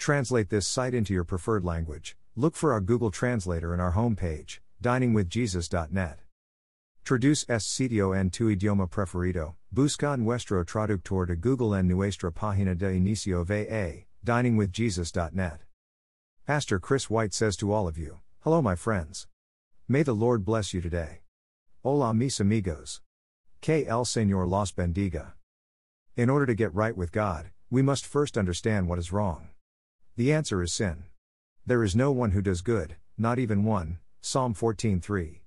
Translate this site into your preferred language. Look for our Google Translator in our homepage, diningwithjesus.net. Traduce este sitio en tu idioma preferido. Busca nuestro traductor de Google en nuestra página de inicio va, diningwithjesus.net. Pastor Chris White says to all of you, Hello, my friends. May the Lord bless you today. Hola, mis amigos. Que el Señor los bendiga. In order to get right with God, we must first understand what is wrong. The answer is sin. There is no one who does good, not even one. Psalm 14:3.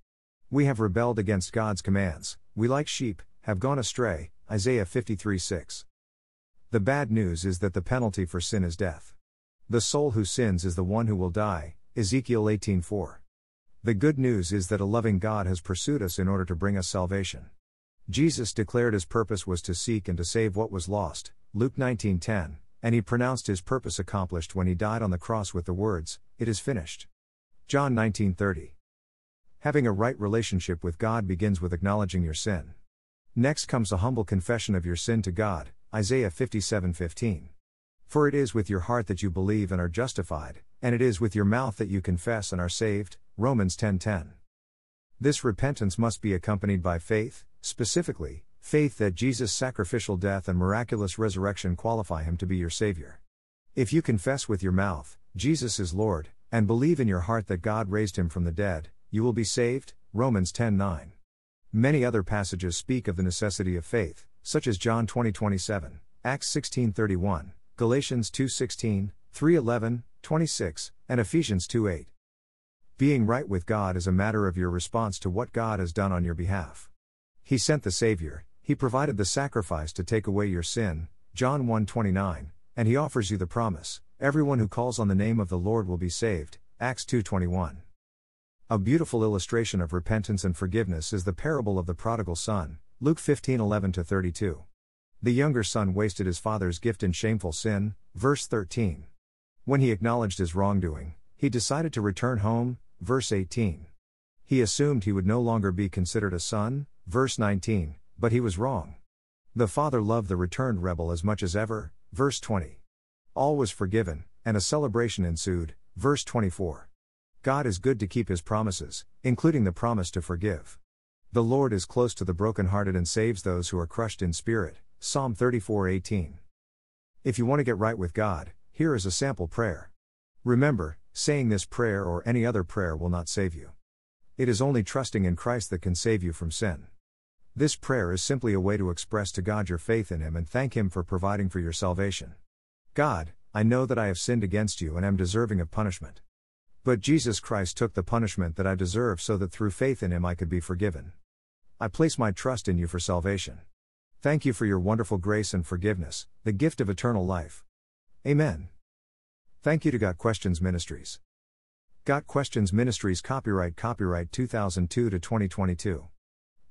We have rebelled against God's commands. We like sheep have gone astray. Isaiah 53:6. The bad news is that the penalty for sin is death. The soul who sins is the one who will die. Ezekiel 18:4. The good news is that a loving God has pursued us in order to bring us salvation. Jesus declared his purpose was to seek and to save what was lost. Luke 19:10 and he pronounced his purpose accomplished when he died on the cross with the words, It is finished. John 19:30. Having a right relationship with God begins with acknowledging your sin. Next comes a humble confession of your sin to God, Isaiah 57:15. For it is with your heart that you believe and are justified, and it is with your mouth that you confess and are saved, Romans 10:10. This repentance must be accompanied by faith, specifically, faith that Jesus' sacrificial death and miraculous resurrection qualify him to be your Savior. If you confess with your mouth, Jesus is Lord, and believe in your heart that God raised him from the dead, you will be saved. Romans 10:9. Many other passages speak of the necessity of faith, such as John 20:27, Acts 16:31, Galatians 2:16, 3:11, 26, and Ephesians 2:8. Being right with God is a matter of your response to what God has done on your behalf. He sent the Savior, he provided the sacrifice to take away your sin, John 1:29, and he offers you the promise, everyone who calls on the name of the Lord will be saved, Acts 2:21. A beautiful illustration of repentance and forgiveness is the parable of the prodigal son, Luke 15:11-32. The younger son wasted his father's gift in shameful sin, verse 13. When he acknowledged his wrongdoing, he decided to return home, verse 18. He assumed he would no longer be considered a son, verse 19, but he was wrong. The father loved the returned rebel as much as ever, verse 20. All was forgiven, and a celebration ensued, verse 24. God is good to keep his promises, including the promise to forgive. The Lord is close to the brokenhearted and saves those who are crushed in spirit. Psalm 34:18. If you want to get right with God, here is a sample prayer. Remember, saying this prayer or any other prayer will not save you. It is only trusting in Christ that can save you from sin. This prayer is simply a way to express to God your faith in Him and thank Him for providing for your salvation. God, I know that I have sinned against you and am deserving of punishment. But Jesus Christ took the punishment that I deserve so that through faith in Him I could be forgiven. I place my trust in you for salvation. Thank you for your wonderful grace and forgiveness, the gift of eternal life. Amen. Thank you to Got Questions Ministries. Got Questions Ministries copyright copyright 2002 to 2022.